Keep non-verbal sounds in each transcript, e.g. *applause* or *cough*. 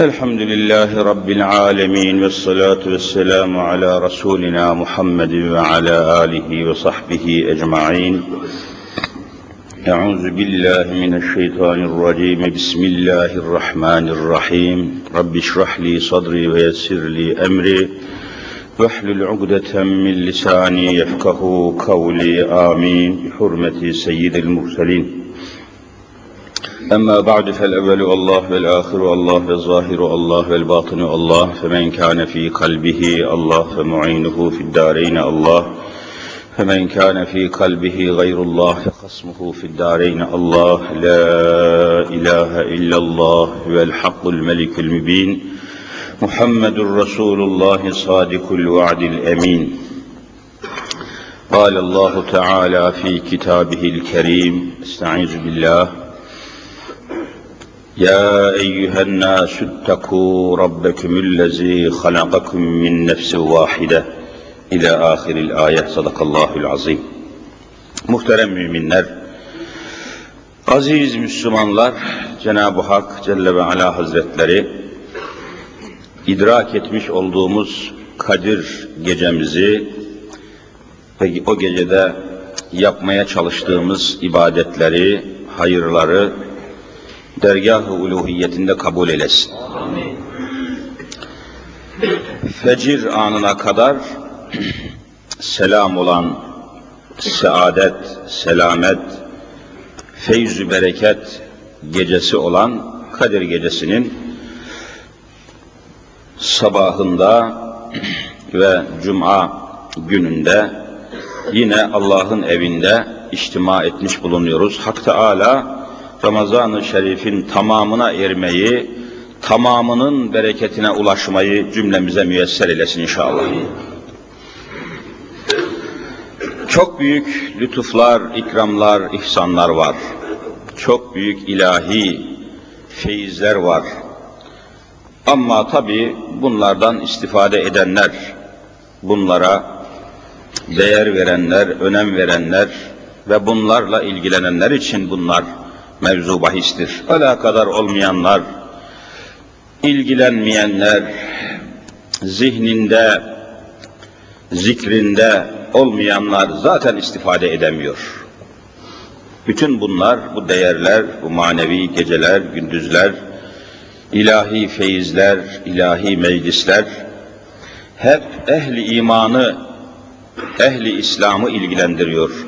الحمد لله رب العالمين والصلاة والسلام على رسولنا محمد وعلى آله وصحبه أجمعين. أعوذ بالله من الشيطان الرجيم. بسم الله الرحمن الرحيم. رب اشرح لي صدري ويسر لي أمري. واحلل عقدة من لساني يفقه قولي. آمين. بحرمة سيد المرسلين. أما بعد فالأول الله والآخر الله والظاهر الله والباطن الله فمن كان في قلبه الله فمعينه في الدارين الله. فمن كان في قلبه غير الله فخصمه في الدارين الله. لا إله إلا الله والحق الملك المبين. محمد رسول الله صادق الوعد الأمين. قال الله تعالى في كتابه الكريم استعيذ بالله. يا أيها الناس اتقوا ربكم الذي خلقكم من نفس واحدة إلى آخر الآية صدق الله العظيم Muhterem müminler, aziz Müslümanlar, Cenab-ı Hak Celle ve Ala Hazretleri idrak etmiş olduğumuz Kadir gecemizi ve o gecede yapmaya çalıştığımız ibadetleri, hayırları dergah-ı uluhiyetinde kabul eylesin. Fecir anına kadar selam olan saadet, selamet, feyzü bereket gecesi olan Kadir gecesinin sabahında ve cuma gününde yine Allah'ın evinde içtima etmiş bulunuyoruz. Hak Teala Ramazan-ı Şerif'in tamamına ermeyi, tamamının bereketine ulaşmayı cümlemize müyesser eylesin inşallah. Çok büyük lütuflar, ikramlar, ihsanlar var. Çok büyük ilahi feyizler var. Ama tabi bunlardan istifade edenler, bunlara değer verenler, önem verenler ve bunlarla ilgilenenler için bunlar mevzu bahistir. Alakadar olmayanlar, ilgilenmeyenler, zihninde, zikrinde olmayanlar zaten istifade edemiyor. Bütün bunlar, bu değerler, bu manevi geceler, gündüzler, ilahi feyizler, ilahi meclisler, hep ehli imanı, ehli İslam'ı ilgilendiriyor.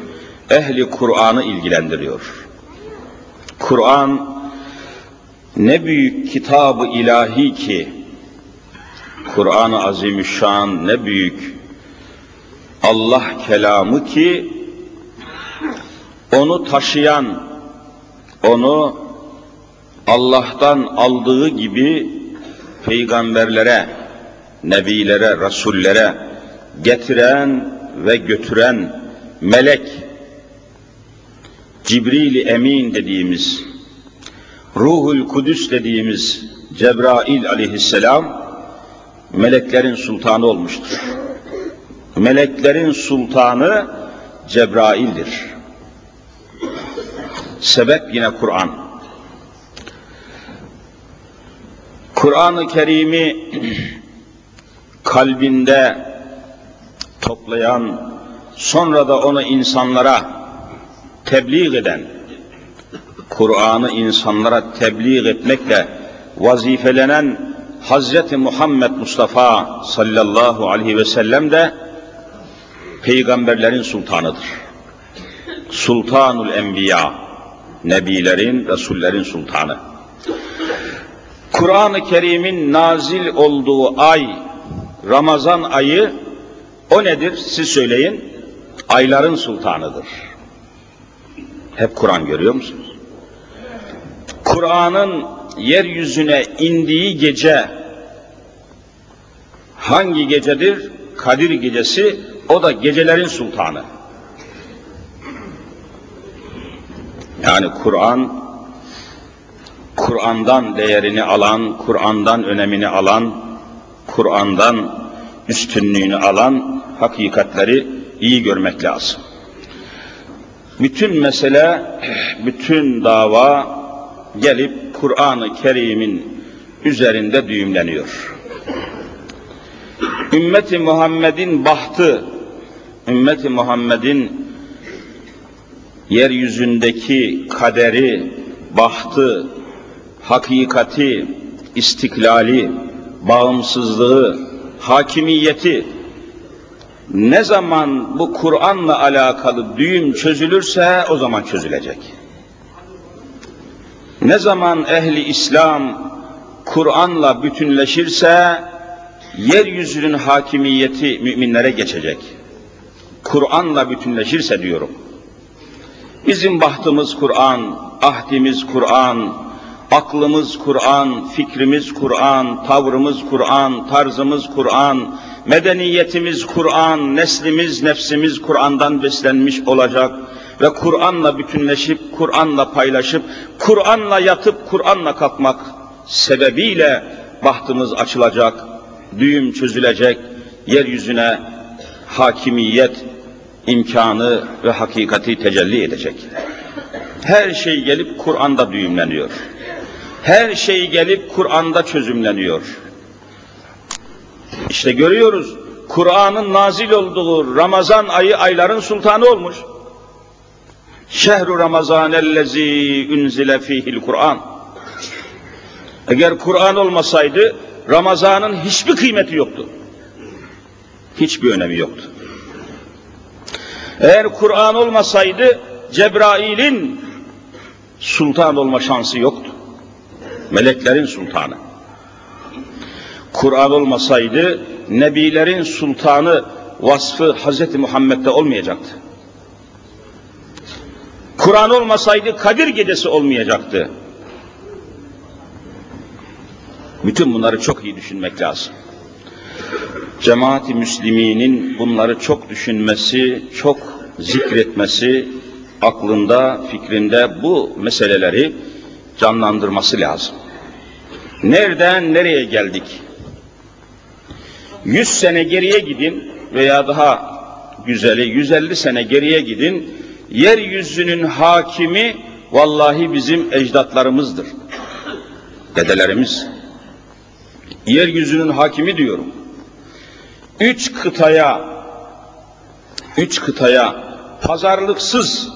Ehli Kur'an'ı ilgilendiriyor. Kur'an ne büyük kitabı ilahi ki Kur'an-ı Azimüşşan ne büyük Allah kelamı ki onu taşıyan, onu Allah'tan aldığı gibi peygamberlere, nebilere, rasullere getiren ve götüren melek Cibril-i Emin dediğimiz, Ruhul Kudüs dediğimiz Cebrail aleyhisselam meleklerin sultanı olmuştur. Meleklerin sultanı Cebrail'dir. Sebep yine Kur'an. Kur'an-ı Kerim'i kalbinde toplayan, sonra da onu insanlara tebliğ eden, Kur'an'ı insanlara tebliğ etmekle vazifelenen Hazreti Muhammed Mustafa sallallahu aleyhi ve sellem de peygamberlerin sultanıdır. Sultanul Enbiya, nebilerin, resullerin sultanı. Kur'an-ı Kerim'in nazil olduğu ay, Ramazan ayı, o nedir? Siz söyleyin. Ayların sultanıdır. Hep Kur'an görüyor musunuz? Kur'an'ın yeryüzüne indiği gece hangi gecedir? Kadir gecesi, o da gecelerin sultanı. Yani Kur'an, Kur'an'dan değerini alan, Kur'an'dan önemini alan, Kur'an'dan üstünlüğünü alan hakikatleri iyi görmek lazım. Bütün mesele, *clears throat* bütün dava gelip Kur'an-ı Kerim'in üzerinde düğümleniyor. Ümmeti Muhammed'in bahtı, ümmeti Muhammed'in yeryüzündeki kaderi, bahtı, hakikati, istiklali, bağımsızlığı, hakimiyeti ne zaman bu Kur'an'la alakalı düğüm çözülürse o zaman çözülecek. Ne zaman ehli İslam Kur'an'la bütünleşirse yeryüzünün hakimiyeti müminlere geçecek. Kur'an'la bütünleşirse diyorum. Bizim bahtımız Kur'an, ahdimiz Kur'an, aklımız Kur'an, fikrimiz Kur'an, tavrımız Kur'an, tarzımız Kur'an, medeniyetimiz Kur'an, neslimiz, nefsimiz Kur'an'dan beslenmiş olacak ve Kur'an'la bütünleşip, Kur'an'la paylaşıp, Kur'an'la yatıp, Kur'an'la kalkmak sebebiyle bahtımız açılacak, düğüm çözülecek, yeryüzüne hakimiyet imkanı ve hakikati tecelli edecek. Her şey gelip Kur'an'da düğümleniyor. Her şey gelip Kur'an'da çözümleniyor. İşte görüyoruz, Kur'an'ın nazil olduğu Ramazan ayı ayların sultanı olmuş. Şehru Ramazan ellezî unzile fihil Kur'an. Eğer Kur'an olmasaydı Ramazan'ın hiçbir kıymeti yoktu. Hiçbir önemi yoktu. Eğer Kur'an olmasaydı Cebrail'in sultan olma şansı yoktu. Meleklerin sultanı. Kur'an olmasaydı nebilerin sultanı vasfı Hz. Muhammed'de olmayacaktı. Kur'an olmasaydı Kadir gecesi olmayacaktı. Bütün bunları çok iyi düşünmek lazım. Cemaati Müslüminin bunları çok düşünmesi, çok zikretmesi, aklında, fikrinde bu meseleleri canlandırması lazım. Nereden nereye geldik? Yüz sene geriye gidin veya daha güzeli 150 sene geriye gidin. Yeryüzünün hakimi vallahi bizim ecdatlarımızdır. Dedelerimiz. Yeryüzünün hakimi diyorum. Üç kıtaya üç kıtaya pazarlıksız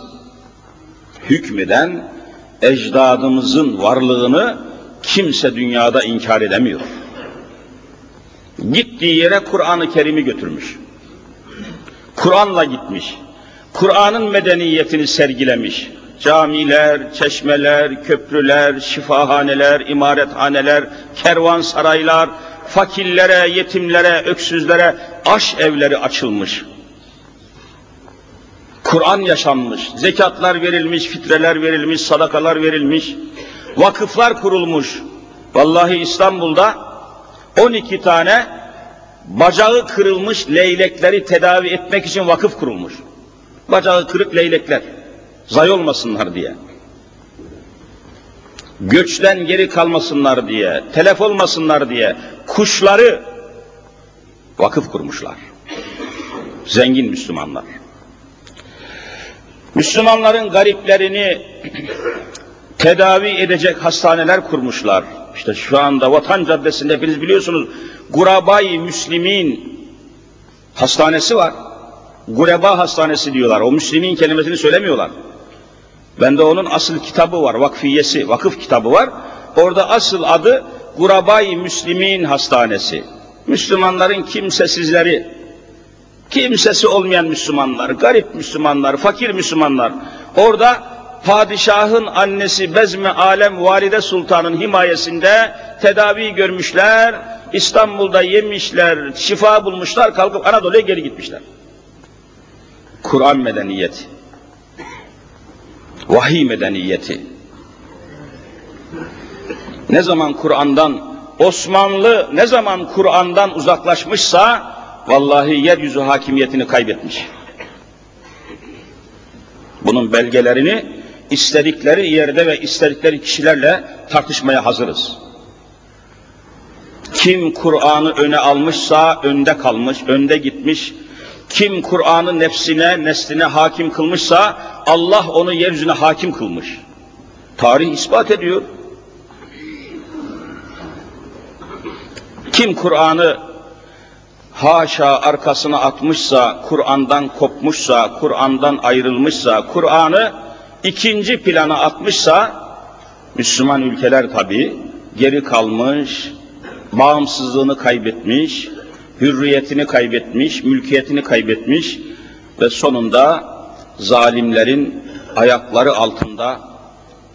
hükmeden ecdadımızın varlığını kimse dünyada inkar edemiyor. Gittiği yere Kur'an-ı Kerim'i götürmüş. Kur'an'la gitmiş. Kur'an'ın medeniyetini sergilemiş. Camiler, çeşmeler, köprüler, şifahaneler, imarethaneler, kervansaraylar, fakirlere, yetimlere, öksüzlere aş evleri açılmış. Kur'an yaşanmış, zekatlar verilmiş, fitreler verilmiş, sadakalar verilmiş, vakıflar kurulmuş. Vallahi İstanbul'da 12 tane bacağı kırılmış leylekleri tedavi etmek için vakıf kurulmuş. Bacağı kırık leylekler, zay olmasınlar diye. Göçten geri kalmasınlar diye, telef olmasınlar diye kuşları vakıf kurmuşlar. Zengin Müslümanlar. Müslümanların gariplerini tedavi edecek hastaneler kurmuşlar. İşte şu anda Vatan Caddesi'nde hepiniz biliyorsunuz Gurabay Müslimin hastanesi var. Gureba hastanesi diyorlar. O Müslimin kelimesini söylemiyorlar. Bende onun asıl kitabı var. Vakfiyesi, vakıf kitabı var. Orada asıl adı Gurabay Müslimin Hastanesi. Müslümanların kimsesizleri, kimsesi olmayan Müslümanlar, garip Müslümanlar, fakir Müslümanlar. Orada padişahın annesi Bezme Alem Valide Sultan'ın himayesinde tedavi görmüşler, İstanbul'da yemişler, şifa bulmuşlar, kalkıp Anadolu'ya geri gitmişler. Kur'an medeniyeti, vahiy medeniyeti. Ne zaman Kur'an'dan, Osmanlı ne zaman Kur'an'dan uzaklaşmışsa, vallahi yeryüzü hakimiyetini kaybetmiş. Bunun belgelerini istedikleri yerde ve istedikleri kişilerle tartışmaya hazırız. Kim Kur'an'ı öne almışsa önde kalmış, önde gitmiş. Kim Kur'an'ı nefsine, nesline hakim kılmışsa Allah onu yeryüzüne hakim kılmış. Tarih ispat ediyor. Kim Kur'an'ı haşa arkasına atmışsa, Kur'an'dan kopmuşsa, Kur'an'dan ayrılmışsa, Kur'an'ı ikinci plana atmışsa, Müslüman ülkeler tabi geri kalmış, bağımsızlığını kaybetmiş, hürriyetini kaybetmiş, mülkiyetini kaybetmiş ve sonunda zalimlerin ayakları altında,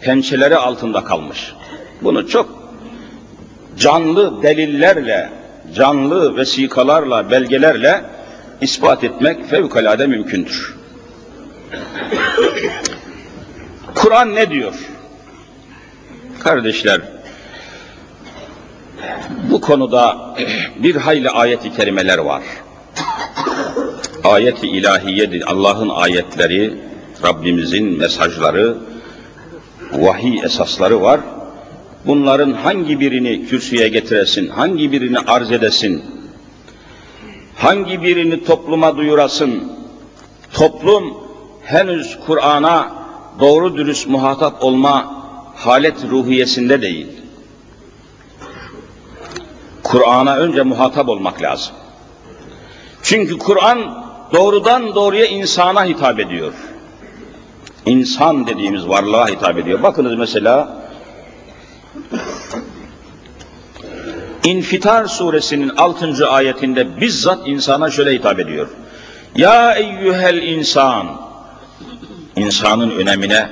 pençeleri altında kalmış. Bunu çok canlı delillerle, canlı vesikalarla, belgelerle ispat etmek fevkalade mümkündür. Kur'an ne diyor? Kardeşler, bu konuda bir hayli ayet-i kerimeler var. Ayet-i ilahiyedir, Allah'ın ayetleri, Rabbimizin mesajları, vahiy esasları var. Bunların hangi birini kürsüye getiresin, hangi birini arz edesin, hangi birini topluma duyurasın, toplum henüz Kur'an'a doğru dürüst muhatap olma halet ruhiyesinde değil. Kur'an'a önce muhatap olmak lazım. Çünkü Kur'an doğrudan doğruya insana hitap ediyor. İnsan dediğimiz varlığa hitap ediyor. Bakınız mesela İnfitar suresinin 6. ayetinde bizzat insana şöyle hitap ediyor. Ya eyyühel insan insanın önemine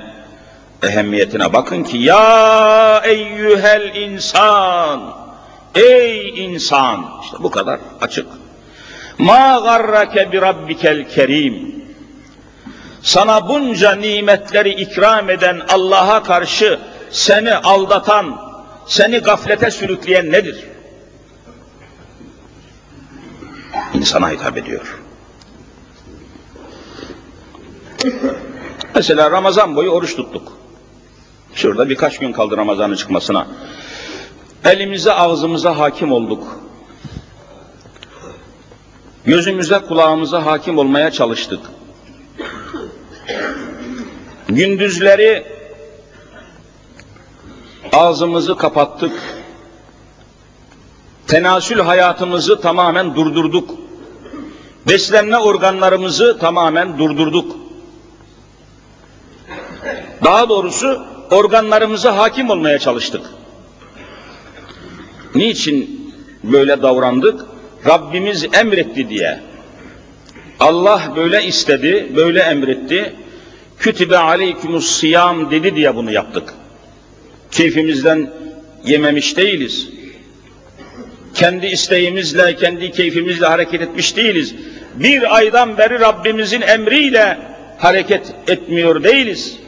ehemmiyetine bakın ki ya eyyühel insan ey insan işte bu kadar açık. Ma garrake bi rabbikel kerim sana bunca nimetleri ikram eden Allah'a karşı seni aldatan, seni gaflete sürükleyen nedir? İnsana hitap ediyor. Mesela Ramazan boyu oruç tuttuk. Şurada birkaç gün kaldı Ramazan'ın çıkmasına. Elimize ağzımıza hakim olduk. Gözümüze kulağımıza hakim olmaya çalıştık. Gündüzleri ağzımızı kapattık. Tenasül hayatımızı tamamen durdurduk. Beslenme organlarımızı tamamen durdurduk. Daha doğrusu organlarımıza hakim olmaya çalıştık. Niçin böyle davrandık? Rabbimiz emretti diye. Allah böyle istedi, böyle emretti. Kütübe aleykümus siyam dedi diye bunu yaptık. Keyfimizden yememiş değiliz. Kendi isteğimizle, kendi keyfimizle hareket etmiş değiliz. Bir aydan beri Rabbimizin emriyle hareket etmiyor değiliz.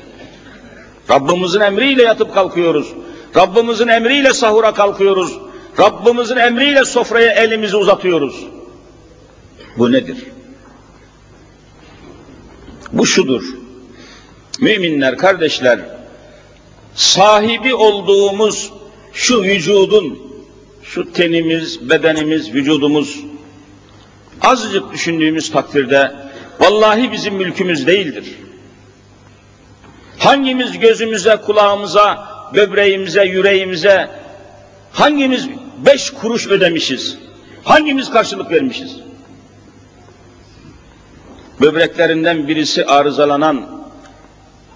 Rabbimizin emriyle yatıp kalkıyoruz. Rabbimizin emriyle sahura kalkıyoruz. Rabbimizin emriyle sofraya elimizi uzatıyoruz. Bu nedir? Bu şudur. Müminler, kardeşler, sahibi olduğumuz şu vücudun, şu tenimiz, bedenimiz, vücudumuz, azıcık düşündüğümüz takdirde, vallahi bizim mülkümüz değildir. Hangimiz gözümüze, kulağımıza, böbreğimize, yüreğimize, hangimiz beş kuruş ödemişiz? Hangimiz karşılık vermişiz? Böbreklerinden birisi arızalanan,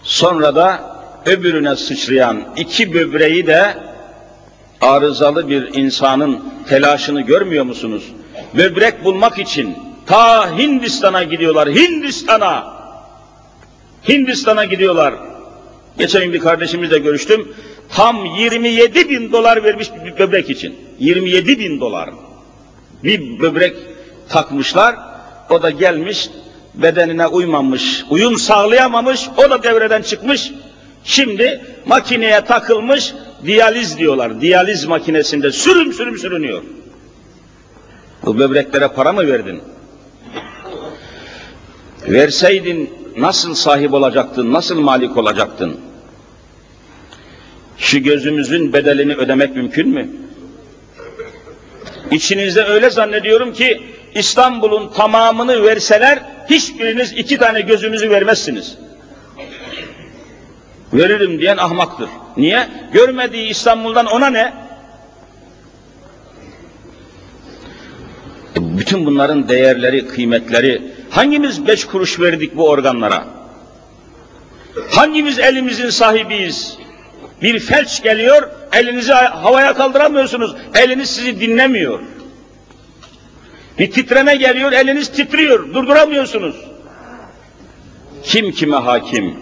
sonra da öbürüne sıçrayan iki böbreği de arızalı bir insanın telaşını görmüyor musunuz? Böbrek bulmak için ta Hindistan'a gidiyorlar. Hindistan'a! Hindistan'a gidiyorlar. Geçen gün bir kardeşimizle görüştüm. Tam 27 bin dolar vermiş bir böbrek için. 27 bin dolar. Bir böbrek takmışlar. O da gelmiş bedenine uymamış, uyum sağlayamamış, o da devreden çıkmış. Şimdi makineye takılmış, diyaliz diyorlar. Diyaliz makinesinde sürüm sürüm sürünüyor. Bu böbreklere para mı verdin? Verseydin nasıl sahip olacaktın, nasıl malik olacaktın? Şu gözümüzün bedelini ödemek mümkün mü? İçinizde öyle zannediyorum ki İstanbul'un tamamını verseler hiçbiriniz iki tane gözünüzü vermezsiniz. Veririm diyen ahmaktır. Niye? Görmediği İstanbul'dan ona ne? Bütün bunların değerleri, kıymetleri, hangimiz beş kuruş verdik bu organlara? Hangimiz elimizin sahibiyiz? Bir felç geliyor, elinizi havaya kaldıramıyorsunuz, eliniz sizi dinlemiyor. Bir titreme geliyor, eliniz titriyor, durduramıyorsunuz. Kim kime hakim?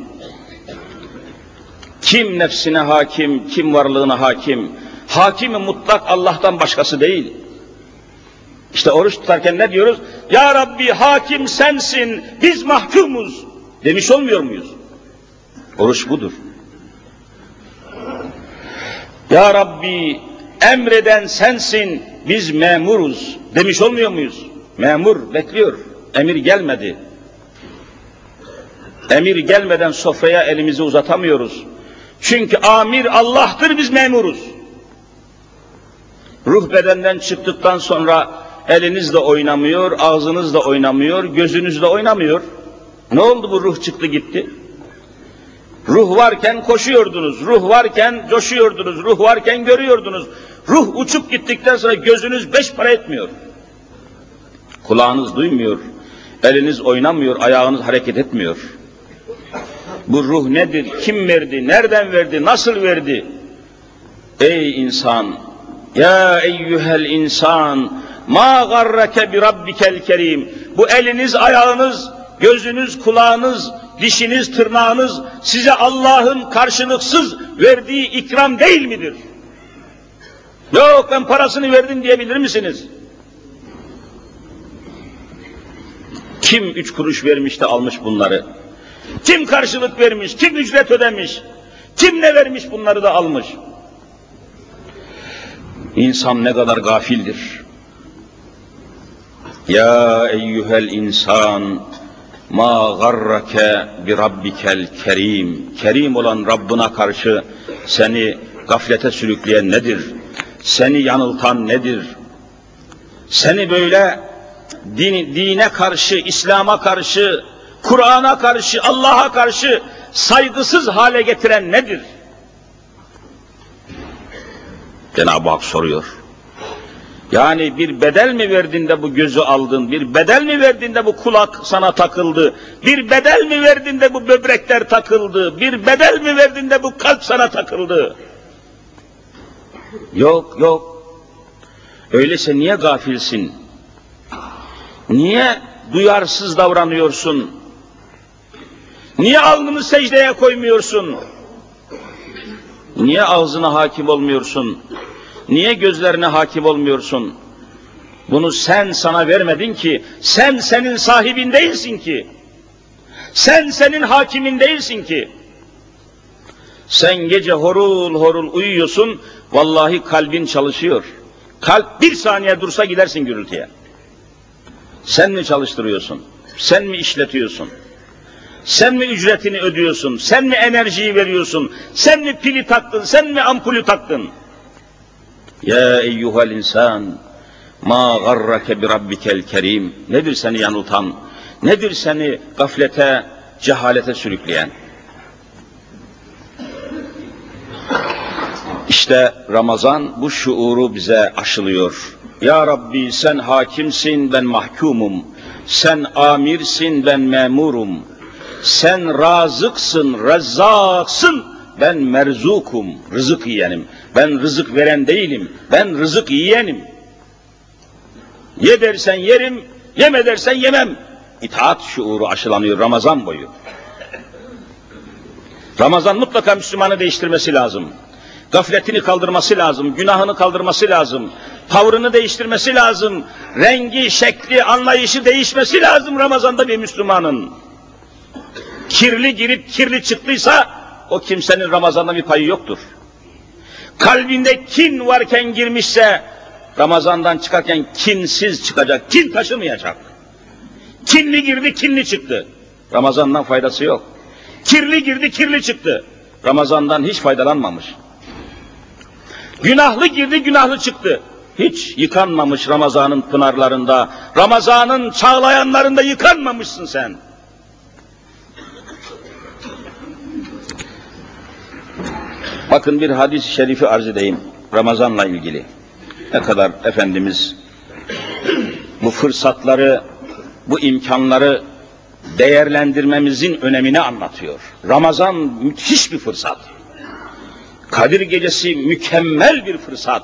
Kim nefsine hakim, kim varlığına hakim? Hakimi mutlak Allah'tan başkası değil. İşte oruç tutarken ne diyoruz? Ya Rabbi hakim sensin, biz mahkumuz. Demiş olmuyor muyuz? Oruç budur. Ya Rabbi emreden sensin, biz memuruz. Demiş olmuyor muyuz? Memur bekliyor, emir gelmedi. Emir gelmeden sofraya elimizi uzatamıyoruz. Çünkü amir Allah'tır, biz memuruz. Ruh bedenden çıktıktan sonra eliniz de oynamıyor, ağzınız da oynamıyor, gözünüz de oynamıyor. Ne oldu bu ruh çıktı gitti? Ruh varken koşuyordunuz, ruh varken coşuyordunuz, ruh varken görüyordunuz. Ruh uçup gittikten sonra gözünüz beş para etmiyor. Kulağınız duymuyor, eliniz oynamıyor, ayağınız hareket etmiyor. Bu ruh nedir? Kim verdi? Nereden verdi? Nasıl verdi? Ey insan! Ya eyyuhel insan! Ma garrake bi rabbikel kerim. Bu eliniz, ayağınız, gözünüz, kulağınız, dişiniz, tırnağınız size Allah'ın karşılıksız verdiği ikram değil midir? Yok ben parasını verdim diyebilir misiniz? Kim üç kuruş vermiş de almış bunları? Kim karşılık vermiş, kim ücret ödemiş, kim ne vermiş bunları da almış. İnsan ne kadar gafildir. Ya eyyuhel insan ma garrake bi rabbikel kerim. Kerim olan Rabbına karşı seni gaflete sürükleyen nedir? Seni yanıltan nedir? Seni böyle din, dine karşı, İslam'a karşı, Kur'an'a karşı, Allah'a karşı saygısız hale getiren nedir? Cenab-ı Hak soruyor. Yani bir bedel mi verdin de bu gözü aldın, bir bedel mi verdin de bu kulak sana takıldı, bir bedel mi verdin de bu böbrekler takıldı, bir bedel mi verdin de bu kalp sana takıldı? Yok, yok. Öyleyse niye gafilsin? Niye duyarsız davranıyorsun? Niye alnını secdeye koymuyorsun? Niye ağzına hakim olmuyorsun? Niye gözlerine hakim olmuyorsun? Bunu sen sana vermedin ki, sen senin sahibin değilsin ki. Sen senin hakimin değilsin ki. Sen gece horul horul uyuyorsun, vallahi kalbin çalışıyor. Kalp bir saniye dursa gidersin gürültüye. Sen mi çalıştırıyorsun? Sen mi işletiyorsun? Sen mi ücretini ödüyorsun? Sen mi enerjiyi veriyorsun? Sen mi pili taktın? Sen mi ampulü taktın? Ya eyyuhel insan ma garrake bi rabbikel kerim. Nedir seni yanıltan? Nedir seni gaflete, cehalete sürükleyen? İşte Ramazan bu şuuru bize aşılıyor. Ya Rabbi sen hakimsin ben mahkumum. Sen amirsin ben memurum. Sen razıksın, rezzaksın ben merzukum, rızık yiyenim. Ben rızık veren değilim, ben rızık yiyenim. Ye dersen yerim, yeme dersen yemem. İtaat şuuru aşılanıyor Ramazan boyu. Ramazan mutlaka Müslümanı değiştirmesi lazım. Gafletini kaldırması lazım, günahını kaldırması lazım, tavrını değiştirmesi lazım, rengi, şekli, anlayışı değişmesi lazım Ramazan'da bir Müslümanın. Kirli girip kirli çıktıysa o kimsenin Ramazan'da bir payı yoktur. Kalbinde kin varken girmişse Ramazan'dan çıkarken kinsiz çıkacak, kin taşımayacak. Kinli girdi, kinli çıktı. Ramazan'dan faydası yok. Kirli girdi, kirli çıktı. Ramazan'dan hiç faydalanmamış. Günahlı girdi, günahlı çıktı. Hiç yıkanmamış Ramazan'ın pınarlarında, Ramazan'ın çağlayanlarında yıkanmamışsın sen. Bakın bir hadis-i şerifi arz edeyim Ramazan'la ilgili. Ne kadar Efendimiz bu fırsatları, bu imkanları değerlendirmemizin önemini anlatıyor. Ramazan müthiş bir fırsat. Kadir gecesi mükemmel bir fırsat.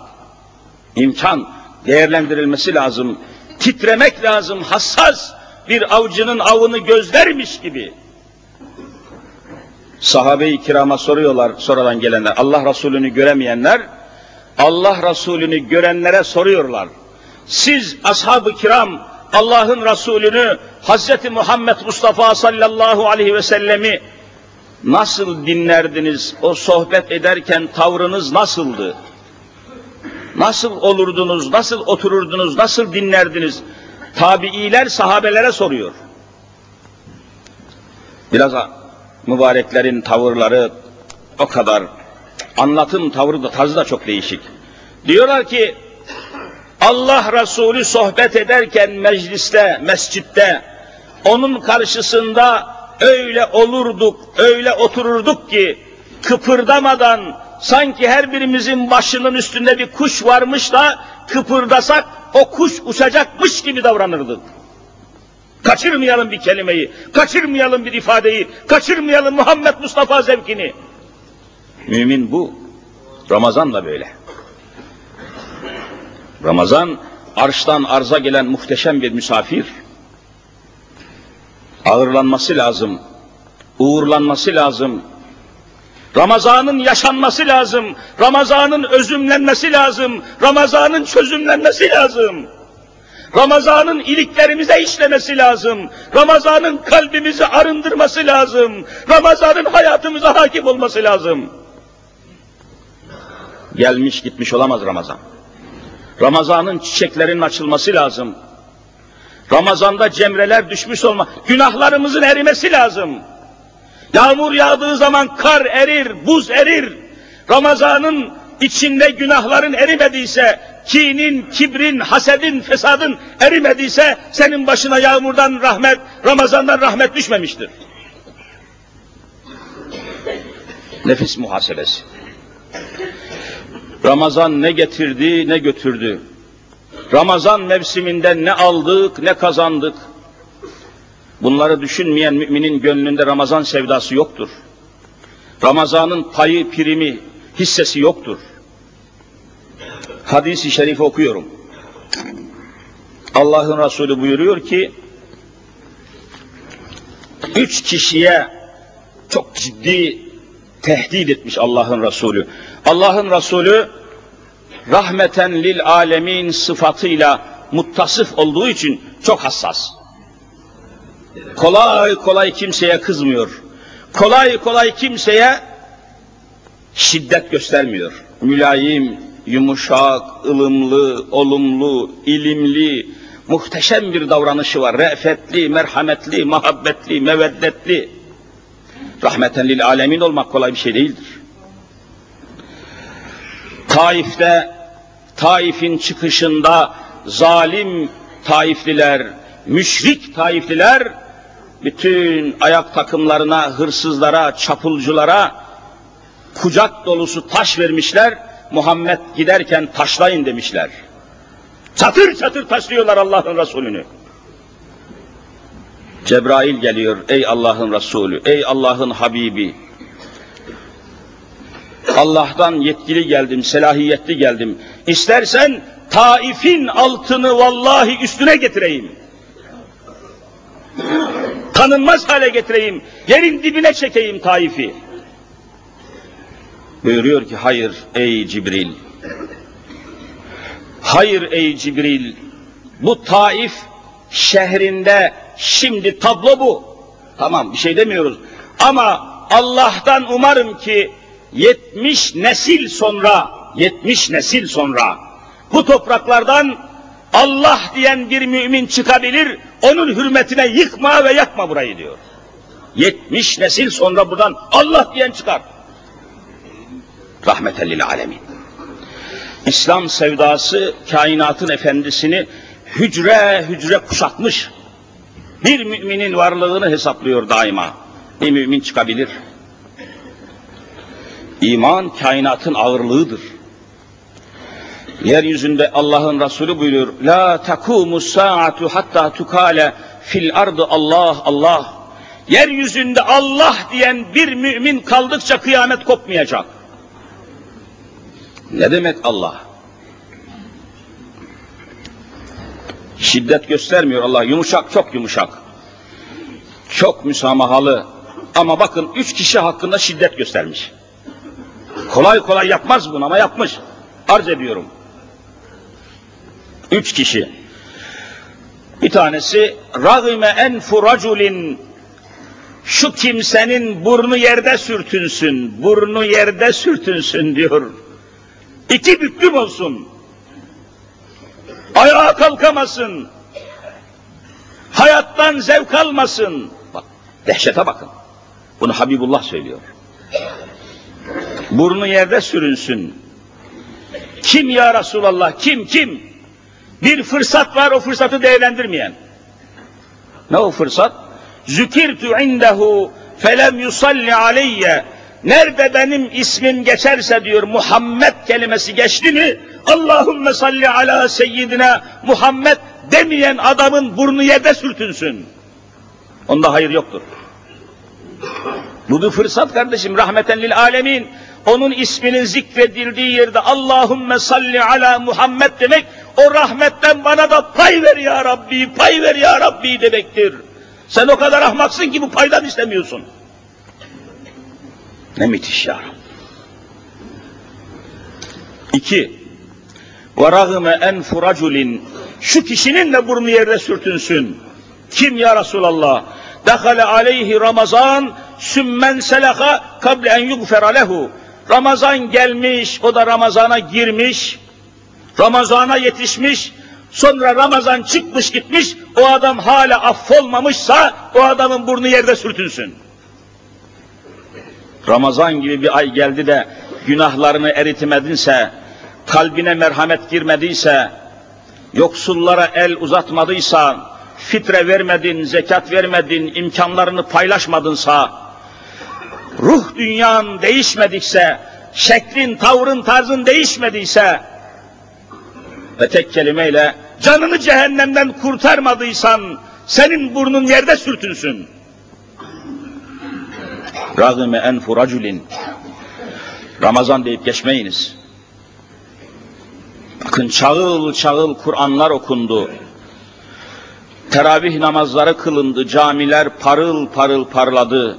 İmkan değerlendirilmesi lazım. Titremek lazım. Hassas bir avcının avını gözlermiş gibi. Sahabe-i kirama soruyorlar sonradan gelenler. Allah Resulü'nü göremeyenler Allah Resulü'nü görenlere soruyorlar. Siz ashab-ı kiram Allah'ın Resulü'nü Hazreti Muhammed Mustafa sallallahu aleyhi ve sellemi nasıl dinlerdiniz? O sohbet ederken tavrınız nasıldı? Nasıl olurdunuz, nasıl otururdunuz, nasıl dinlerdiniz? Tabiiler sahabelere soruyor. Biraz mübareklerin tavırları o kadar, anlatım tavrı da tarzı da çok değişik. Diyorlar ki, Allah Resulü sohbet ederken mecliste, mescitte, onun karşısında öyle olurduk, öyle otururduk ki, kıpırdamadan, sanki her birimizin başının üstünde bir kuş varmış da, kıpırdasak o kuş uçacakmış gibi davranırdık. Kaçırmayalım bir kelimeyi, kaçırmayalım bir ifadeyi, kaçırmayalım Muhammed Mustafa zevkini. Mümin bu. Ramazan da böyle. Ramazan arştan arza gelen muhteşem bir misafir. Ağırlanması lazım, uğurlanması lazım. Ramazanın yaşanması lazım, Ramazanın özümlenmesi lazım, Ramazanın çözümlenmesi lazım. Ramazanın iliklerimize işlemesi lazım. Ramazanın kalbimizi arındırması lazım. Ramazanın hayatımıza hakim olması lazım. Gelmiş gitmiş olamaz Ramazan. Ramazanın çiçeklerinin açılması lazım. Ramazanda cemreler düşmüş olma, günahlarımızın erimesi lazım. Yağmur yağdığı zaman kar erir, buz erir. Ramazanın içinde günahların erimediyse, kinin, kibrin, hasedin, fesadın erimediyse, senin başına yağmurdan rahmet, Ramazandan rahmet düşmemiştir. Nefis muhasebesi. Ramazan ne getirdi ne götürdü. Ramazan mevsiminde ne aldık ne kazandık. Bunları düşünmeyen müminin gönlünde Ramazan sevdası yoktur. Ramazanın payı, primi, hissesi yoktur. Hadis-i şerifi okuyorum. Allah'ın Resulü buyuruyor ki, üç kişiye çok ciddi tehdit etmiş Allah'ın Resulü. Allah'ın Resulü rahmeten lil alemin sıfatıyla muttasıf olduğu için çok hassas. Kolay kolay kimseye kızmıyor. Kolay kolay kimseye şiddet göstermiyor. Mülayim, yumuşak, ılımlı, olumlu, ilimli, muhteşem bir davranışı var. Re'fetli, merhametli, muhabbetli, meveddetli. Rahmeten lil alemin olmak kolay bir şey değildir. Taif'te, Taif'in çıkışında zalim Taifliler, müşrik Taifliler, bütün ayak takımlarına, hırsızlara, çapulculara kucak dolusu taş vermişler, Muhammed giderken taşlayın demişler. Çatır çatır taşlıyorlar Allah'ın Resulünü. Cebrail geliyor, ey Allah'ın Resulü, ey Allah'ın Habibi. Allah'tan yetkili geldim, selahiyetli geldim. İstersen Taif'in altını vallahi üstüne getireyim. Tanınmaz hale getireyim, yerin dibine çekeyim Taif'i. Buyuruyor ki hayır ey Cibril. Hayır ey Cibril. Bu Taif şehrinde şimdi tablo bu. Tamam bir şey demiyoruz. Ama Allah'tan umarım ki 70 nesil sonra, 70 nesil sonra bu topraklardan Allah diyen bir mümin çıkabilir, onun hürmetine yıkma ve yakma burayı diyor. 70 nesil sonra buradan Allah diyen çıkar. Rahmeten lil alemin. İslam sevdası kainatın efendisini hücre hücre kuşatmış. Bir müminin varlığını hesaplıyor daima. Bir mümin çıkabilir. İman kainatın ağırlığıdır. Yeryüzünde Allah'ın Resulü buyuruyor. La takumu saatu hatta tukale fil ardı Allah Allah. Yeryüzünde Allah diyen bir mümin kaldıkça kıyamet kopmayacak. Ne demek Allah? Şiddet göstermiyor Allah. Yumuşak, çok yumuşak. Çok müsamahalı. Ama bakın üç kişi hakkında şiddet göstermiş. Kolay kolay yapmaz bunu ama yapmış. Arz ediyorum. Üç kişi. Bir tanesi ragime enfu raculin şu kimsenin burnu yerde sürtünsün, burnu yerde sürtünsün diyor. İki büklüm olsun. Ayağa kalkamasın. Hayattan zevk almasın. Bak, dehşete bakın. Bunu Habibullah söylüyor. Burnu yerde sürünsün. Kim ya Resulallah? Kim kim? Bir fırsat var o fırsatı değerlendirmeyen. Ne o fırsat? Zükirtu indehu felem yusalli aleyye. Nerede benim ismim geçerse diyor Muhammed kelimesi geçti mi? Allahümme salli ala seyyidina Muhammed demeyen adamın burnu yerde sürtünsün. Onda hayır yoktur. Bu bir fırsat kardeşim rahmeten lil alemin. Onun isminin zikredildiği yerde Allahümme salli ala Muhammed demek o rahmetten bana da pay ver ya Rabbi, pay ver ya Rabbi demektir. Sen o kadar ahmaksın ki bu paydan istemiyorsun. Ne müthiş ya İki, ve rağme enfu raculin, şu kişinin de burnu yerde sürtünsün. Kim ya Resulallah? Dehale aleyhi Ramazan, sümmen selaha kable en yugfera lehu. Ramazan gelmiş, o da Ramazan'a girmiş, Ramazan'a yetişmiş, sonra Ramazan çıkmış gitmiş, o adam hala affolmamışsa, o adamın burnu yerde sürtünsün. Ramazan gibi bir ay geldi de günahlarını eritemedinse, kalbine merhamet girmediyse, yoksullara el uzatmadıysa, fitre vermedin, zekat vermedin, imkanlarını paylaşmadınsa, ruh dünyan değişmedikse, şeklin, tavrın, tarzın değişmediyse ve tek kelimeyle canını cehennemden kurtarmadıysan senin burnun yerde sürtünsün. Ragime enfu raculin Ramazan deyip geçmeyiniz. Bakın çağıl çağıl Kur'anlar okundu. Teravih namazları kılındı, camiler parıl parıl parladı.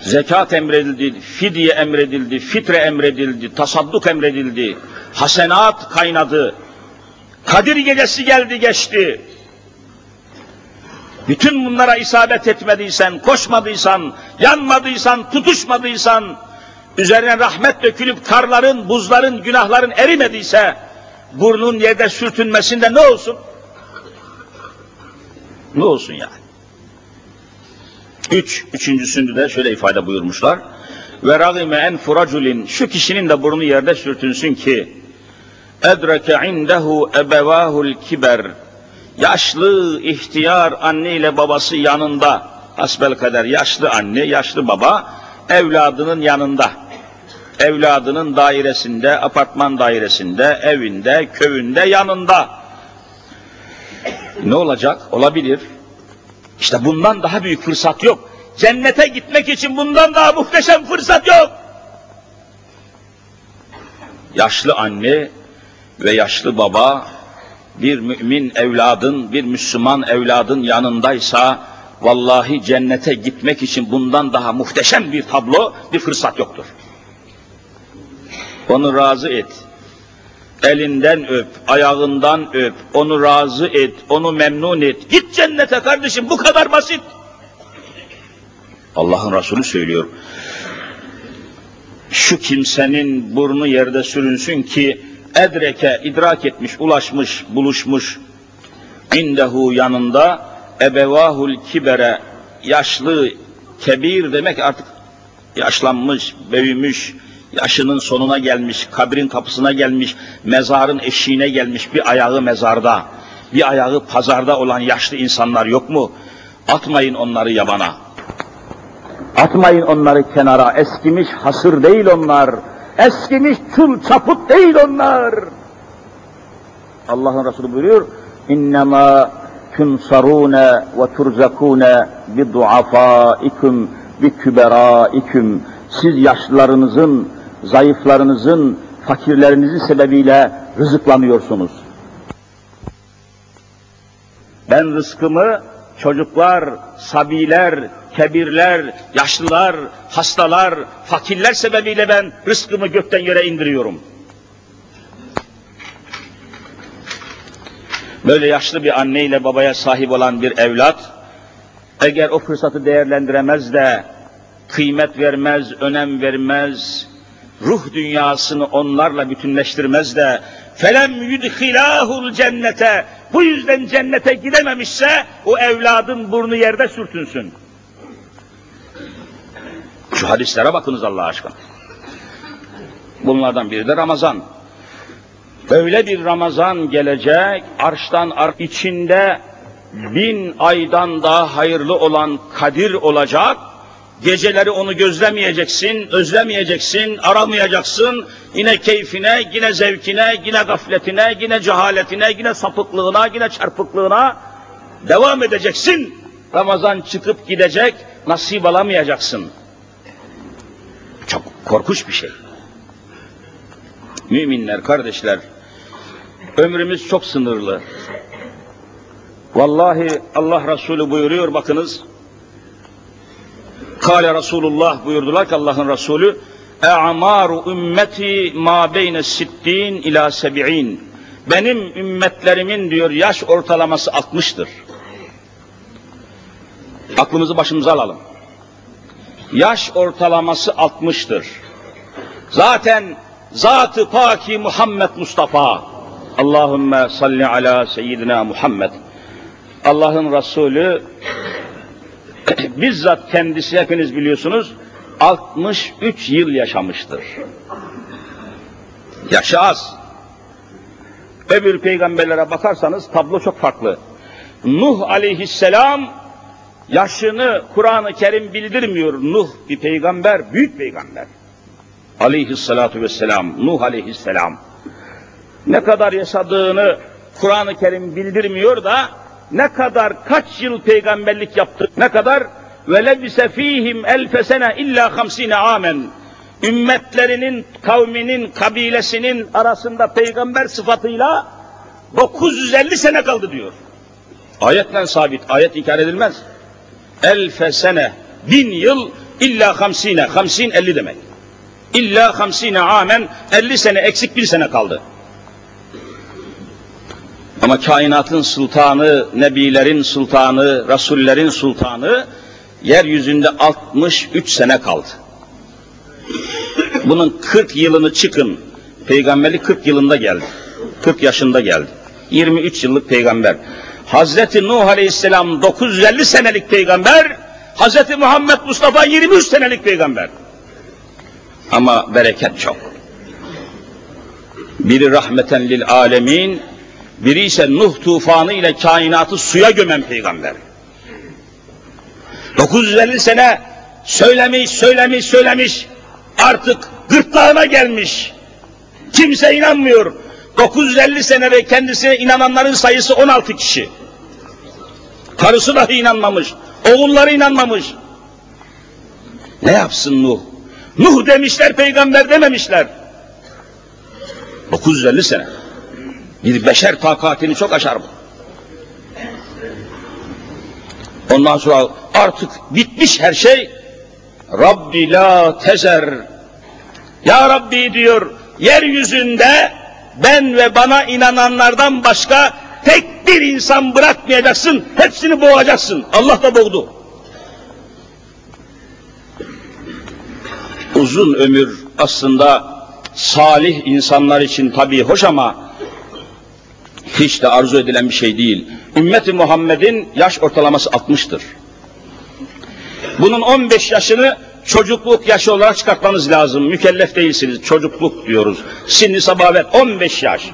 Zekat emredildi, fidye emredildi, fitre emredildi, tasadduk emredildi. Hasenat kaynadı. Kadir gecesi geldi geçti. Bütün bunlara isabet etmediysen, koşmadıysan, yanmadıysan, tutuşmadıysan, üzerine rahmet dökülüp karların, buzların, günahların erimediyse, burnun yerde sürtünmesinde ne olsun? Ne olsun yani? Üç, üçüncüsünde de şöyle ifade buyurmuşlar. Ve ragime en furaculin, şu kişinin de burnu yerde sürtünsün ki, edreke indehu ebevahul kiber, yaşlı, ihtiyar anne ile babası yanında, asbel kader yaşlı anne, yaşlı baba, evladının yanında, evladının dairesinde, apartman dairesinde, evinde, köyünde, yanında. Ne olacak? Olabilir. İşte bundan daha büyük fırsat yok. Cennete gitmek için bundan daha muhteşem fırsat yok. Yaşlı anne ve yaşlı baba bir mümin evladın, bir Müslüman evladın yanındaysa vallahi cennete gitmek için bundan daha muhteşem bir tablo, bir fırsat yoktur. Onu razı et. Elinden öp, ayağından öp, onu razı et, onu memnun et. Git cennete kardeşim, bu kadar basit. Allah'ın Resulü söylüyor. Şu kimsenin burnu yerde sürünsün ki edreke idrak etmiş, ulaşmış, buluşmuş indehu yanında ebevahul kibere yaşlı kebir demek artık yaşlanmış, büyümüş, yaşının sonuna gelmiş, kabrin kapısına gelmiş, mezarın eşiğine gelmiş, bir ayağı mezarda, bir ayağı pazarda olan yaşlı insanlar yok mu? Atmayın onları yabana. Atmayın onları kenara. Eskimiş hasır değil onlar. Eskimiş çul çaput değil onlar. Allah'ın Resulü buyuruyor, İnnemâ tunsarûne ve turzakûne bi duafâikum bi küberâikum. Siz yaşlılarınızın, zayıflarınızın, fakirlerinizin sebebiyle rızıklanıyorsunuz. Ben rızkımı çocuklar, sabiler, kebirler, yaşlılar, hastalar, fakirler sebebiyle ben rızkımı gökten yere indiriyorum. Böyle yaşlı bir anne ile babaya sahip olan bir evlat, eğer o fırsatı değerlendiremez de, kıymet vermez, önem vermez, ruh dünyasını onlarla bütünleştirmez de, felem yudhilahul cennete, bu yüzden cennete gidememişse, o evladın burnu yerde sürtünsün. Şu hadislere bakınız Allah aşkına. Bunlardan biri de Ramazan. Öyle bir Ramazan gelecek, arştan ar içinde bin aydan daha hayırlı olan Kadir olacak, geceleri onu gözlemeyeceksin, özlemeyeceksin, aramayacaksın, yine keyfine, yine zevkine, yine gafletine, yine cehaletine, yine sapıklığına, yine çarpıklığına devam edeceksin. Ramazan çıkıp gidecek, nasip alamayacaksın. Çok korkunç bir şey. Müminler, kardeşler, ömrümüz çok sınırlı. Vallahi Allah Resulü buyuruyor bakınız. Kale Resulullah buyurdular ki Allah'ın Resulü E'amaru ümmeti ma beyne sittin ila sebi'in Benim ümmetlerimin diyor yaş ortalaması 60'tır. Aklımızı başımıza alalım. Yaş ortalaması 60'tır. Zaten Zat-ı Paki Muhammed Mustafa Allahümme salli ala seyyidina Muhammed Allah'ın Resulü bizzat kendisi hepiniz biliyorsunuz 63 yıl yaşamıştır. Yaşı az. Öbür peygamberlere bakarsanız tablo çok farklı. Nuh aleyhisselam yaşını Kur'an-ı Kerim bildirmiyor. Nuh bir peygamber, büyük peygamber. Aleyhissalatu vesselam, Nuh aleyhisselam. Ne kadar yaşadığını Kur'an-ı Kerim bildirmiyor da ne kadar kaç yıl peygamberlik yaptı, ne kadar ve lebise fihim elfe sene illa hamsine amen. Ümmetlerinin, kavminin, kabilesinin arasında peygamber sıfatıyla 950 sene kaldı diyor. Ayetle sabit, ayet inkar edilmez. Elfe sene, bin yıl illa hamsine, hamsin elli demek. İlla hamsine amen, elli sene eksik bir sene kaldı. Ama kainatın sultanı, nebilerin sultanı, rasullerin sultanı yeryüzünde 63 sene kaldı. Bunun 40 yılını çıkın. Peygamberlik 40 yılında geldi. 40 yaşında geldi. 23 yıllık peygamber. Hazreti Nuh Aleyhisselam 950 senelik peygamber, Hazreti Muhammed Mustafa 23 senelik peygamber. Ama bereket çok. Biri rahmeten lil alemin, biri ise Nuh tufanı ile kainatı suya gömen peygamber. 950 sene söylemiş, söylemiş, söylemiş. Artık gırtlağına gelmiş. Kimse inanmıyor. 950 sene ve kendisine inananların sayısı 16 kişi. Karısı dahi inanmamış. Oğulları inanmamış. Ne yapsın Nuh? Nuh demişler, peygamber dememişler. 950 sene. Bir beşer takatini çok aşar bu. Ondan sonra artık bitmiş her şey. Rabbi la tezer. Ya Rabbi diyor, yeryüzünde ben ve bana inananlardan başka tek bir insan bırakmayacaksın, hepsini boğacaksın. Allah da boğdu. Uzun ömür aslında salih insanlar için tabii hoş ama hiç de arzu edilen bir şey değil. Ümmeti Muhammed'in yaş ortalaması 60'tır. Bunun 15 yaşını çocukluk yaşı olarak çıkartmanız lazım. Mükellef değilsiniz. Çocukluk diyoruz. Sinni sabavet 15 yaş.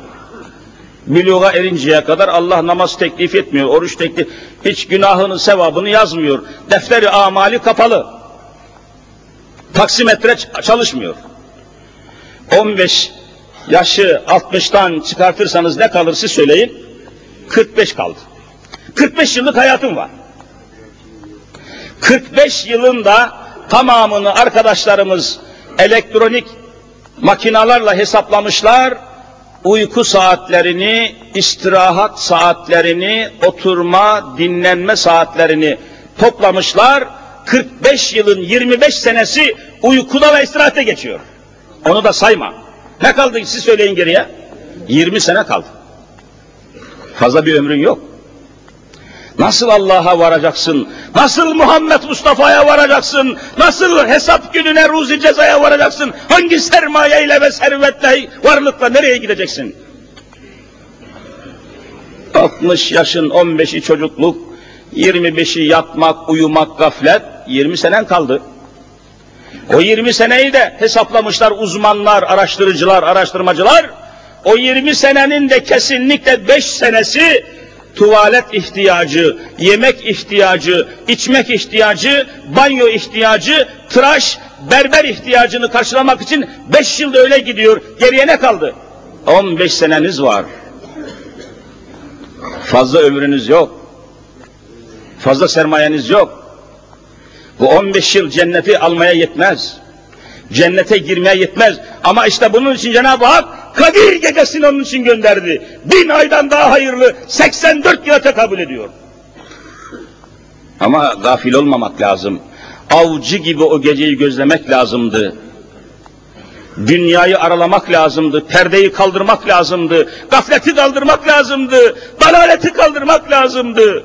Büluğa erinceye kadar Allah namaz teklif etmiyor, oruç teklif, hiç günahını, sevabını yazmıyor. Defteri amali kapalı. Taksimetre çalışmıyor. 15 Yaşı 60'tan çıkartırsanız ne kalır siz söyleyin? 45 kaldı. 45 yıllık hayatım var. 45 yılında tamamını arkadaşlarımız elektronik makinalarla hesaplamışlar. Uyku saatlerini, istirahat saatlerini, oturma, dinlenme saatlerini toplamışlar. 45 yılın 25 senesi uykuda ve istirahatte geçiyor. Onu da sayma. Ne kaldı siz söyleyin geriye? 20 sene kaldı. Fazla bir ömrün yok. Nasıl Allah'a varacaksın? Nasıl Muhammed Mustafa'ya varacaksın? Nasıl hesap gününe ruzi cezaya varacaksın? Hangi sermayeyle ve servetle, varlıkla nereye gideceksin? 60 yaşın 15'i çocukluk, 25'i yatmak, uyumak, gaflet, 20 senen kaldı. O 20 seneyi de hesaplamışlar uzmanlar, araştırıcılar, araştırmacılar. O 20 senenin de kesinlikle 5 senesi tuvalet ihtiyacı, yemek ihtiyacı, içmek ihtiyacı, banyo ihtiyacı, tıraş, berber ihtiyacını karşılamak için 5 yılda öyle gidiyor. Geriye ne kaldı? 15 seneniz var. Fazla ömrünüz yok. Fazla sermayeniz yok. Bu 15 yıl cenneti almaya yetmez. Cennete girmeye yetmez. Ama işte bunun için Cenab-ı Hak Kadir gecesini onun için gönderdi. Bin aydan daha hayırlı 84 yıla tekabül ediyor. Ama gafil olmamak lazım. Avcı gibi o geceyi gözlemek lazımdı. Dünyayı aralamak lazımdı, perdeyi kaldırmak lazımdı, gafleti kaldırmak lazımdı, dalaleti kaldırmak lazımdı.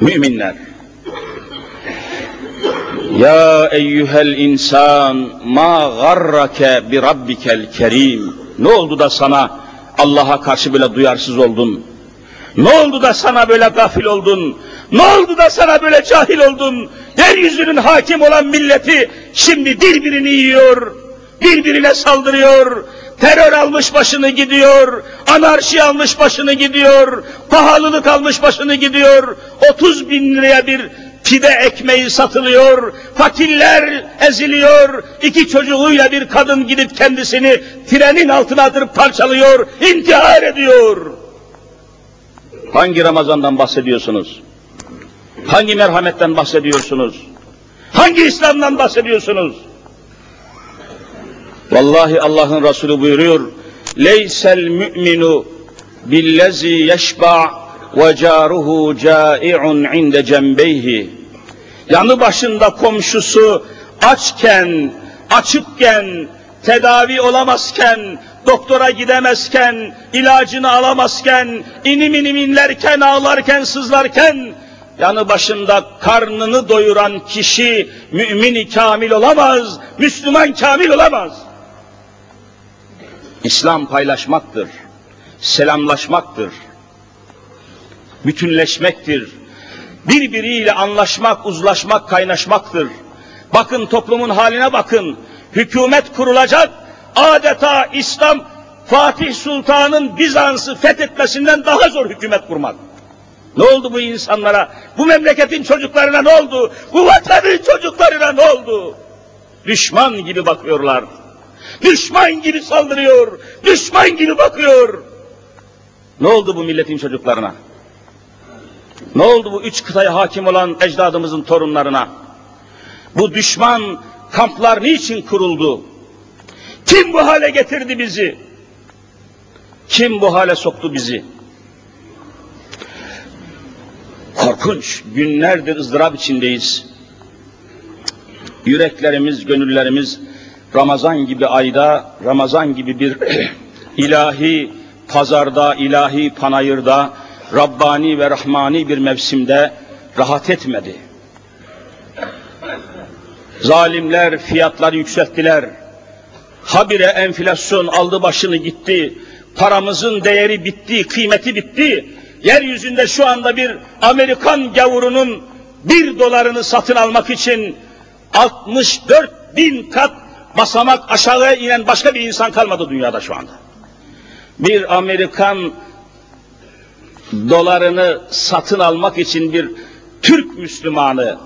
Müminler, ya eyyuhel insan ma garrake bi rabbikel kerim. Ne oldu da sana Allah'a karşı böyle duyarsız oldun? Ne oldu da sana böyle gafil oldun? Ne oldu da sana böyle cahil oldun? Yeryüzünün hakim olan milleti şimdi birbirini yiyor, birbirine saldırıyor, terör almış başını gidiyor, anarşi almış başını gidiyor, pahalılık almış başını gidiyor, 30 bin liraya bir pide ekmeği satılıyor, fakirler eziliyor, iki çocuğuyla bir kadın gidip kendisini trenin altına atırıp parçalıyor, intihar ediyor. Hangi Ramazan'dan bahsediyorsunuz? Hangi merhametten bahsediyorsunuz? Hangi İslam'dan bahsediyorsunuz? Vallahi Allah'ın Resulü buyuruyor, Leysel mü'minu billezi yeşba' ve caruhu cai'un inde cembeyhi. Yanı başında komşusu açken, açıkken, tedavi olamazken, doktora gidemezken, ilacını alamazken, inim inim inlerken, ağlarken, sızlarken, yanı başında karnını doyuran kişi mümini kamil olamaz, Müslüman kamil olamaz. İslam paylaşmaktır, selamlaşmaktır bütünleşmektir. Birbiriyle anlaşmak, uzlaşmak, kaynaşmaktır. Bakın toplumun haline bakın. Hükümet kurulacak, adeta İslam Fatih Sultan'ın Bizans'ı fethetmesinden daha zor hükümet kurmak. Ne oldu bu insanlara? Bu memleketin çocuklarına ne oldu? Bu vatanın çocuklarına ne oldu? Düşman gibi bakıyorlar. Düşman gibi saldırıyor. Düşman gibi bakıyor. Ne oldu bu milletin çocuklarına? Ne oldu bu üç kıtaya hakim olan ecdadımızın torunlarına? Bu düşman kamplar niçin kuruldu? Kim bu hale getirdi bizi? Kim bu hale soktu bizi? Korkunç, günlerdir ızdırap içindeyiz. Yüreklerimiz, gönüllerimiz Ramazan gibi ayda, Ramazan gibi bir *clears throat* ilahi pazarda, ilahi panayırda, Rabbani ve Rahmani bir mevsimde rahat etmedi. Zalimler fiyatları yükselttiler. Habire enflasyon aldı başını gitti. Paramızın değeri bitti, kıymeti bitti. Yeryüzünde şu anda bir Amerikan gavurunun bir dolarını satın almak için 64 bin kat basamak aşağıya inen başka bir insan kalmadı dünyada şu anda. Bir Amerikan dolarını satın almak için bir Türk Müslümanı,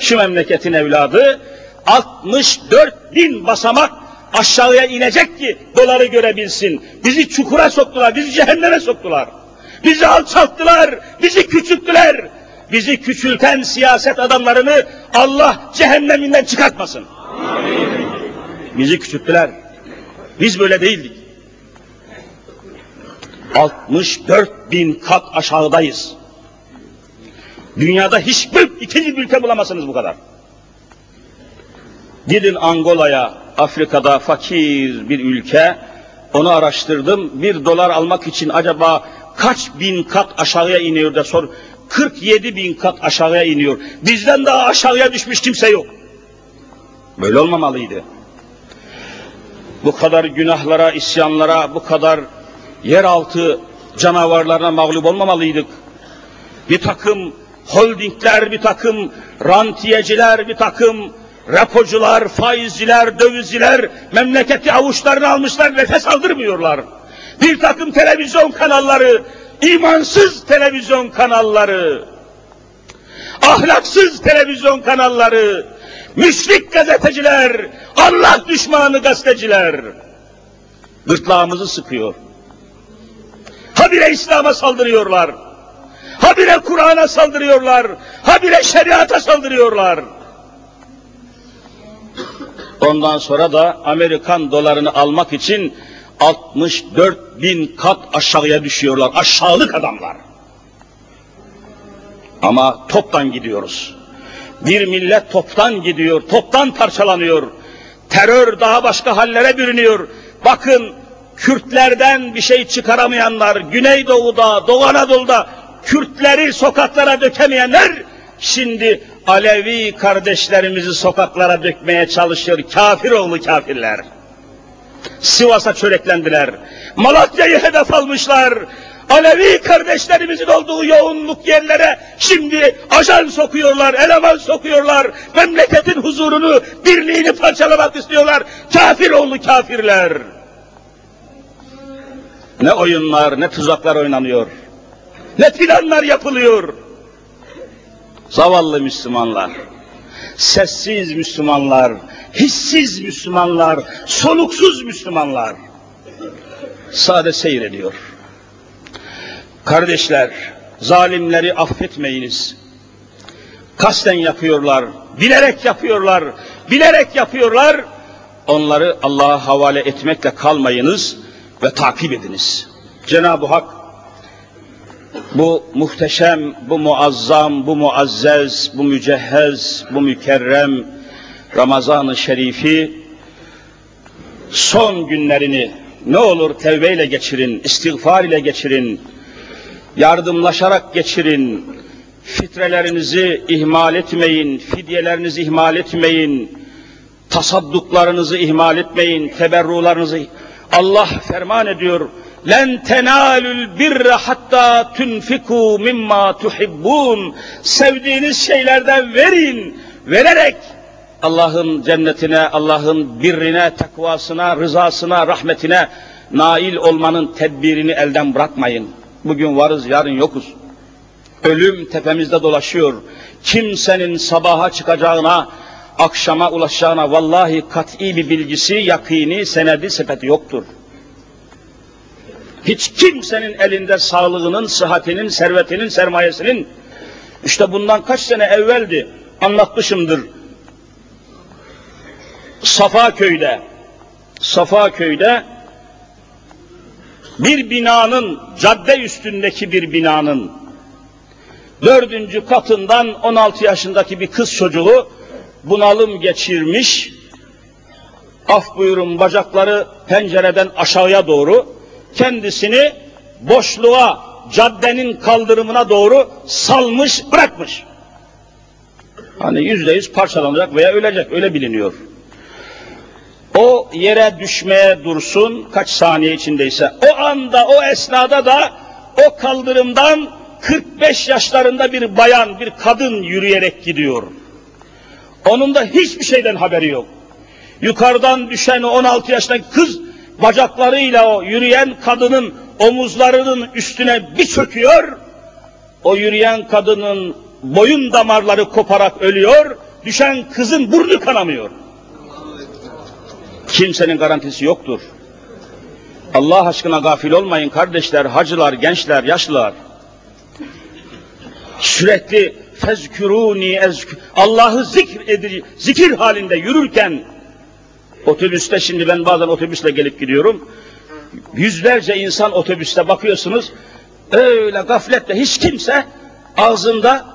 şu memleketin evladı 64 bin basamak aşağıya inecek ki doları görebilsin. Bizi çukura soktular, bizi cehenneme soktular. Bizi alçalttılar, bizi küçülttüler. Bizi küçülten siyaset adamlarını Allah cehenneminden çıkartmasın. Bizi küçülttüler. Biz böyle değildik. 64 bin kat aşağıdayız. Dünyada hiçbir ikinci ülke bulamazsınız bu kadar. Gidin Angola'ya, Afrika'da fakir bir ülke, onu araştırdım. Bir dolar almak için acaba kaç bin kat aşağıya iniyor da sor. 47 bin kat aşağıya iniyor. Bizden daha aşağıya düşmüş kimse yok. Böyle olmamalıydı. Bu kadar günahlara, isyanlara, bu kadar yeraltı canavarlarına mağlup olmamalıydık. Bir takım holdingler, bir takım rantiyeciler, bir takım rapocular, faizciler, dövizciler memleketi avuçlarına almışlar, nefes aldırmıyorlar. Bir takım televizyon kanalları, imansız televizyon kanalları, ahlaksız televizyon kanalları, müşrik gazeteciler, Allah düşmanı gazeteciler gırtlağımızı sıkıyor. Habire İslam'a saldırıyorlar. Habire Kur'an'a saldırıyorlar. Habire şeriata saldırıyorlar. Ondan sonra da Amerikan dolarını almak için 64 bin kat aşağıya düşüyorlar. Aşağılık adamlar. Ama toptan gidiyoruz. Bir millet toptan gidiyor, toptan parçalanıyor. Terör daha başka hallere bürünüyor. Bakın Kürtlerden bir şey çıkaramayanlar, Güneydoğu'da, Doğu Anadolu'da Kürtleri sokaklara dökemeyenler, şimdi Alevi kardeşlerimizi sokaklara dökmeye çalışıyor. Kafir oğlu kafirler. Sivas'a çöreklendiler. Malatya'yı hedef almışlar. Alevi kardeşlerimizin olduğu yoğunluk yerlere şimdi ajan sokuyorlar, eleman sokuyorlar. Memleketin huzurunu, birliğini parçalamak istiyorlar. Kafir oğlu kafirler. Ne oyunlar, ne tuzaklar oynanıyor. Ne planlar yapılıyor. Zavallı Müslümanlar, sessiz Müslümanlar, hissiz Müslümanlar, soluksuz Müslümanlar sade seyrediyor. Kardeşler, zalimleri affetmeyiniz. Kasten yapıyorlar, bilerek yapıyorlar, bilerek yapıyorlar. Onları Allah'a havale etmekle kalmayınız ve takip ediniz. Cenab-ı Hak bu muhteşem, bu muazzam, bu muazzez, bu mücehhez, bu mükerrem Ramazan-ı Şerifi son günlerini ne olur tevbeyle geçirin, istiğfar ile geçirin, yardımlaşarak geçirin, fitrelerinizi ihmal etmeyin, fidyelerinizi ihmal etmeyin, tasadduklarınızı ihmal etmeyin, teberrularınızı Allah ferman ediyor. Len tenalul birre hatta tunfiku mimma tuhibbun. Sevdiğiniz şeylerden verin. Vererek Allah'ın cennetine, Allah'ın birrine, takvasına, rızasına, rahmetine nail olmanın tedbirini elden bırakmayın. Bugün varız, yarın yokuz. Ölüm tepemizde dolaşıyor. Kimsenin sabaha çıkacağına, akşama ulaşacağına vallahi kat'i bir bilgisi, yakini, senedi, sepeti yoktur. Hiç kimsenin elinde sağlığının, sıhhatinin, servetinin, sermayesinin, işte bundan kaç sene evveldi, anlatmışımdır. Safa köyde, Safa köyde bir binanın, cadde üstündeki bir binanın dördüncü katından 16 yaşındaki bir kız çocuğu bunalım geçirmiş, af buyurun bacakları pencereden aşağıya doğru, kendisini boşluğa, caddenin kaldırımına doğru salmış, bırakmış. Hani yüzde yüz parçalanacak veya ölecek, öyle biliniyor. O yere düşmeye dursun, kaç saniye içindeyse, o anda, o esnada da o kaldırımdan 45 yaşlarında bir bayan, bir kadın yürüyerek gidiyor. Onun da hiçbir şeyden haberi yok. Yukarıdan düşen 16 yaşındaki kız bacaklarıyla o yürüyen kadının omuzlarının üstüne bir çöküyor. O yürüyen kadının boyun damarları koparak ölüyor. Düşen kızın burnu kanamıyor. Kimsenin garantisi yoktur. Allah aşkına gafil olmayın kardeşler, hacılar, gençler, yaşlılar. Sürekli fezküruni ezkü Allah'ı zikir edici, zikir halinde yürürken otobüste şimdi ben bazen otobüsle gelip gidiyorum. Yüzlerce insan otobüste bakıyorsunuz. Öyle gafletle hiç kimse ağzında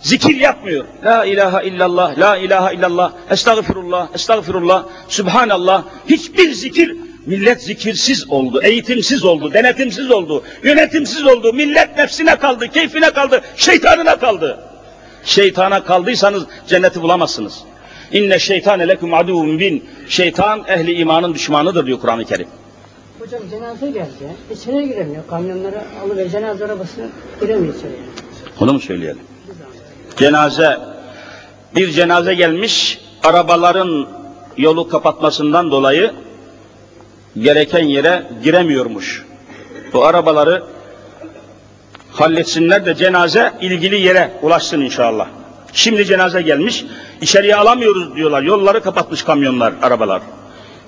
zikir yapmıyor. La ilahe illallah, la ilahe illallah, estağfirullah, estağfirullah, subhanallah. Hiçbir zikir Millet zikirsiz oldu, eğitimsiz oldu, denetimsiz oldu, yönetimsiz oldu. Millet nefsine kaldı, keyfine kaldı, şeytanına kaldı. Şeytana kaldıysanız cenneti bulamazsınız. İnne şeytane leküm aduvun bin. Şeytan ehli imanın düşmanıdır diyor Kur'an-ı Kerim. Hocam cenaze geldi. İçine giremiyor. Kamyonlara alıver cenaze arabasına giremiyor içeri. Onu mu söyleyelim? Cenaze, bir cenaze gelmiş, arabaların yolu kapatmasından dolayı gereken yere giremiyormuş. Bu arabaları halletsinler de cenaze ilgili yere ulaşsın inşallah. Şimdi cenaze gelmiş, içeriye alamıyoruz diyorlar. Yolları kapatmış kamyonlar, arabalar.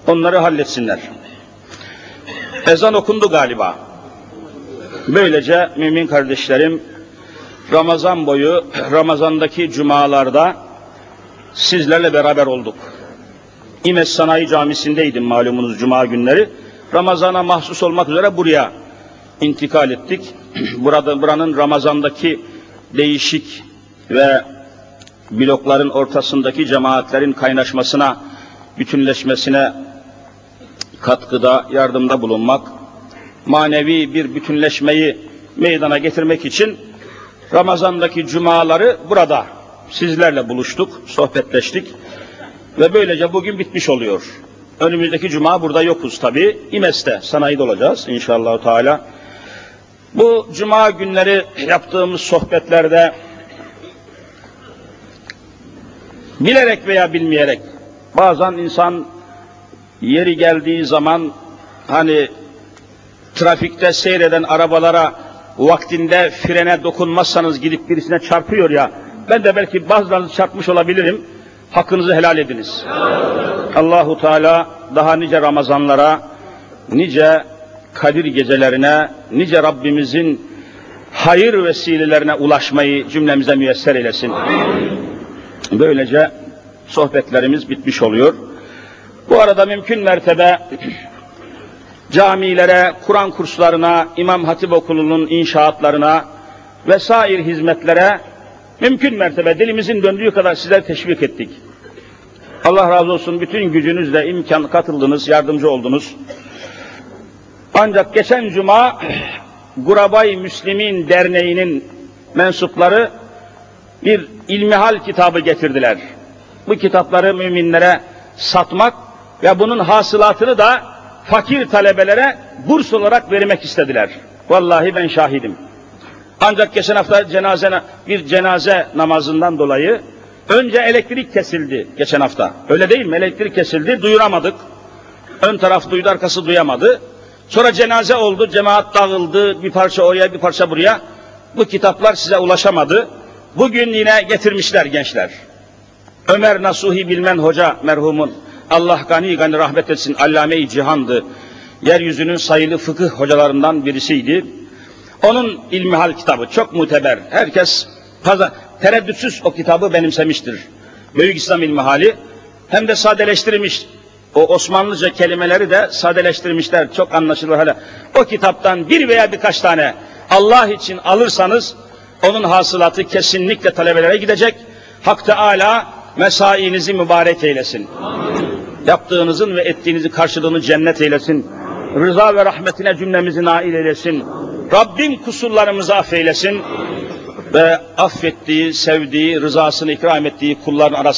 Onları halletsinler. Ezan okundu galiba. Böylece mümin kardeşlerim Ramazan boyu Ramazan'daki cumalarda sizlerle beraber olduk. İmes Sanayi Camisi'ndeydim malumunuz cuma günleri. Ramazana mahsus olmak üzere buraya intikal ettik. *clears throat* Burada buranın Ramazan'daki değişik ve blokların ortasındaki cemaatlerin kaynaşmasına, bütünleşmesine katkıda, yardımda bulunmak, manevi bir bütünleşmeyi meydana getirmek için Ramazan'daki cumaları burada sizlerle buluştuk, sohbetleştik ve böylece bugün bitmiş oluyor. Önümüzdeki cuma burada yokuz tabi. İmes'te sanayide olacağız inşallah Teala. Bu cuma günleri yaptığımız sohbetlerde bilerek veya bilmeyerek bazen insan yeri geldiği zaman hani trafikte seyreden arabalara vaktinde frene dokunmazsanız gidip birisine çarpıyor ya ben de belki bazılarınızı çarpmış olabilirim. Hakkınızı helal ediniz. Allahu Teala daha nice Ramazanlara, nice Kadir gecelerine, nice Rabbimizin hayır vesilelerine ulaşmayı cümlemize müyesser eylesin. Böylece sohbetlerimiz bitmiş oluyor. Bu arada mümkün mertebe camilere, Kur'an kurslarına, İmam Hatip Okulu'nun inşaatlarına vesaire hizmetlere mümkün mertebe dilimizin döndüğü kadar sizler teşvik ettik. Allah razı olsun bütün gücünüzle imkan katıldınız, yardımcı oldunuz. Ancak geçen cuma *clears throat* Gurabay Müslimin Derneği'nin mensupları bir ilmihal kitabı getirdiler. Bu kitapları müminlere satmak ve bunun hasılatını da fakir talebelere burs olarak vermek istediler. Vallahi ben şahidim. Ancak geçen hafta cenaze, bir cenaze namazından dolayı önce elektrik kesildi geçen hafta. Öyle değil mi? Elektrik kesildi, duyuramadık. Ön taraf duydu, arkası duyamadı. Sonra cenaze oldu, cemaat dağıldı, bir parça oraya, bir parça buraya. Bu kitaplar size ulaşamadı. Bugün yine getirmişler gençler. Ömer Nasuhi Bilmen Hoca merhumun, Allah gani gani rahmet etsin, allame-i cihandı. Yeryüzünün sayılı fıkıh hocalarından birisiydi. Onun ilmihal kitabı çok muteber. Herkes fazla tereddütsüz o kitabı benimsemiştir. Büyük İslam ilmihali hem de sadeleştirmiş. O Osmanlıca kelimeleri de sadeleştirmişler. Çok anlaşılır hala. O kitaptan bir veya birkaç tane Allah için alırsanız onun hasılatı kesinlikle talebelere gidecek. Hak Teala mesainizi mübarek eylesin. Amin. Yaptığınızın ve ettiğinizin karşılığını cennet eylesin. Rıza ve rahmetine cümlemizi nail eylesin. Rabbim kusurlarımızı affeylesin ve affettiği, sevdiği, rızasını ikram ettiği kulların arasında